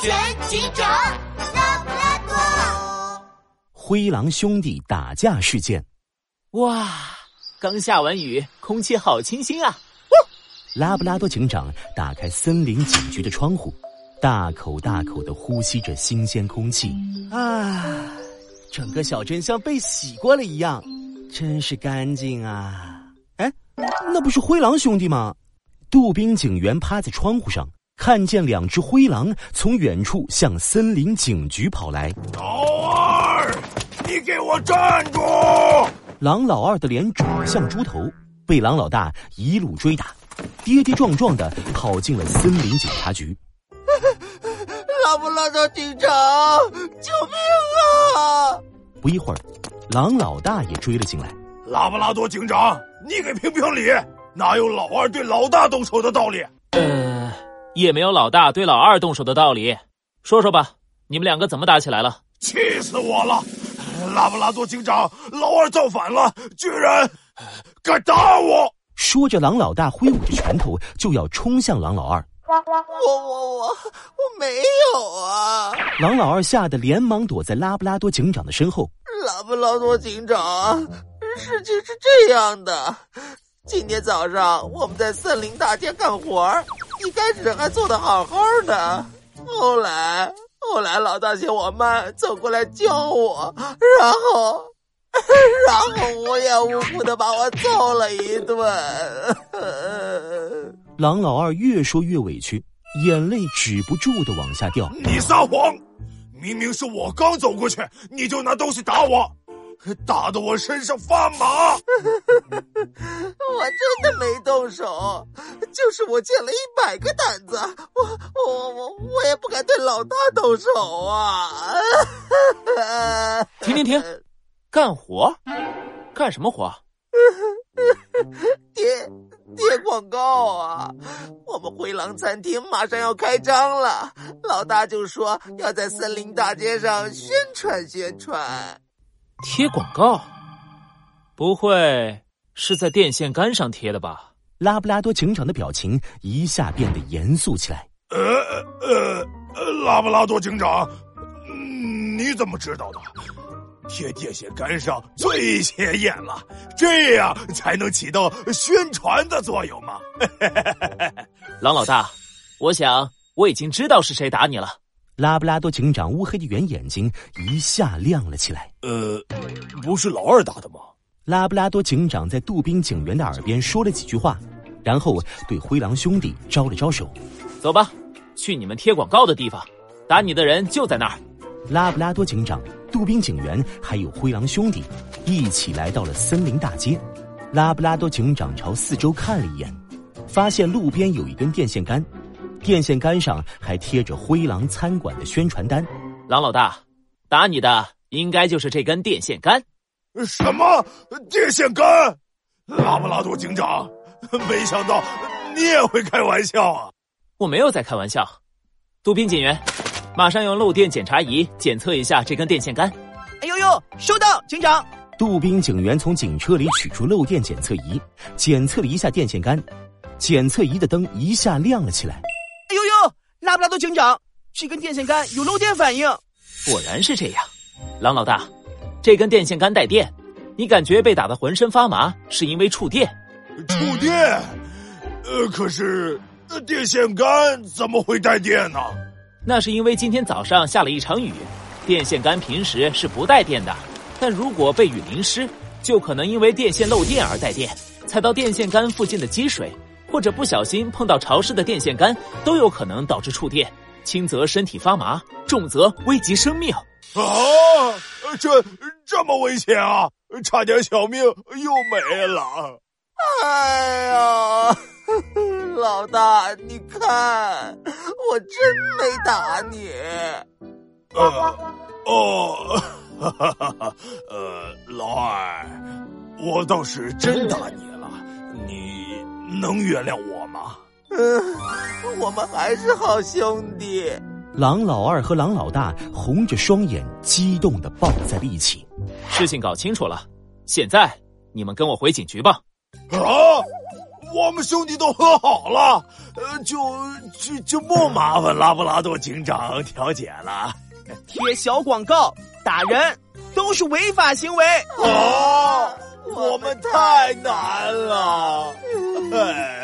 全警长拉布拉多。灰狼兄弟打架事件。哇，刚下完雨，空气好清新啊！拉布拉多警长打开森林警局的窗户，大口大口的呼吸着新鲜空气。啊，整个小镇像被洗过了一样，真是干净啊！哎，那不是灰狼兄弟吗？杜宾警员趴在窗户上，看见两只灰狼从远处向森林警局跑来。老二，你给我站住！狼老二的脸肿像猪头，被狼老大一路追打。跌跌撞撞的跑进了森林警察局。拉布拉多警长，救命啊！不一会儿，狼老大也追了进来。拉布拉多警长，你给评评理，哪有老二对老大动手的道理？呃，也没有老大对老二动手的道理。说说吧，你们两个怎么打起来了？气死我了！拉布拉多警长，老二造反了，居然敢打我！说着，狼老大挥舞着拳头就要冲向狼老二。我我我我没有啊！狼老二吓得连忙躲在拉布拉多警长的身后。拉布拉多警长，事情是这样的：今天早上我们在森林大街干活，一开始还做的好好的，后来后来老大嫌我慢，走过来教我，然后。然后无缘无故的把我揍了一顿。狼老二越说越委屈，眼泪止不住的往下掉。你撒谎！明明是我刚走过去，你就拿东西打我，打得我身上发麻。我真的没动手，就是我借了一百个胆子，我我我我也不敢对老大动手啊！停停停！干活？干什么活？贴贴广告啊！我们灰狼餐厅马上要开张了，老大就说要在森林大街上宣传宣传。贴广告？不会是在电线杆上贴的吧？拉布拉多警长的表情一下变得严肃起来。呃呃呃，拉布拉多警长，你怎么知道的？贴电线杆上最显眼了，这样才能起到宣传的作用嘛。狼老大，我想我已经知道是谁打你了。拉布拉多警长乌黑的圆眼睛一下亮了起来。呃，不是老二打的吗？拉布拉多警长在杜宾警员的耳边说了几句话，然后对灰狼兄弟招了招手：“走吧，去你们贴广告的地方，打你的人就在那儿。”拉布拉多警长。杜宾警员还有灰狼兄弟一起来到了森林大街。拉布拉多警长朝四周看了一眼，发现路边有一根电线杆，电线杆上还贴着灰狼餐馆的宣传单。狼老大，打你的应该就是这根电线杆。什么电线杆？拉布拉多警长，没想到你也会开玩笑啊！我没有在开玩笑。杜宾警员。马上用漏电检查仪检测一下这根电线杆。哎呦呦，收到，警长。杜宾警员从警车里取出漏电检测仪，检测了一下电线杆，检测仪的灯一下亮了起来。拉布拉多警长，这根电线杆有漏电反应。果然是这样，狼老大，这根电线杆带电，你感觉被打得浑身发麻，是因为触电。触电？呃，可是电线杆怎么会带电呢？那是因为今天早上下了一场雨，电线杆平时是不带电的，但如果被雨淋湿，就可能因为电线漏电而带电。踩到电线杆附近的积水，或者不小心碰到潮湿的电线杆，都有可能导致触电，轻则身体发麻，重则危及生命。啊，这这么危险啊！差点小命又没了。哎呀！老大，你看，我真没打你。呃，哦，哈哈哈呃，老二，我倒是真打，你能原谅我吗？嗯，我们还是好兄弟。狼老二和狼老大红着双眼，激动的抱在了一起。事情搞清楚了，现在你们跟我回警局吧。啊！我们兄弟都和好了，呃，就就就不麻烦拉布拉多警长调解了。贴小广告、打人都是违法行为。啊，我们太难了。哎。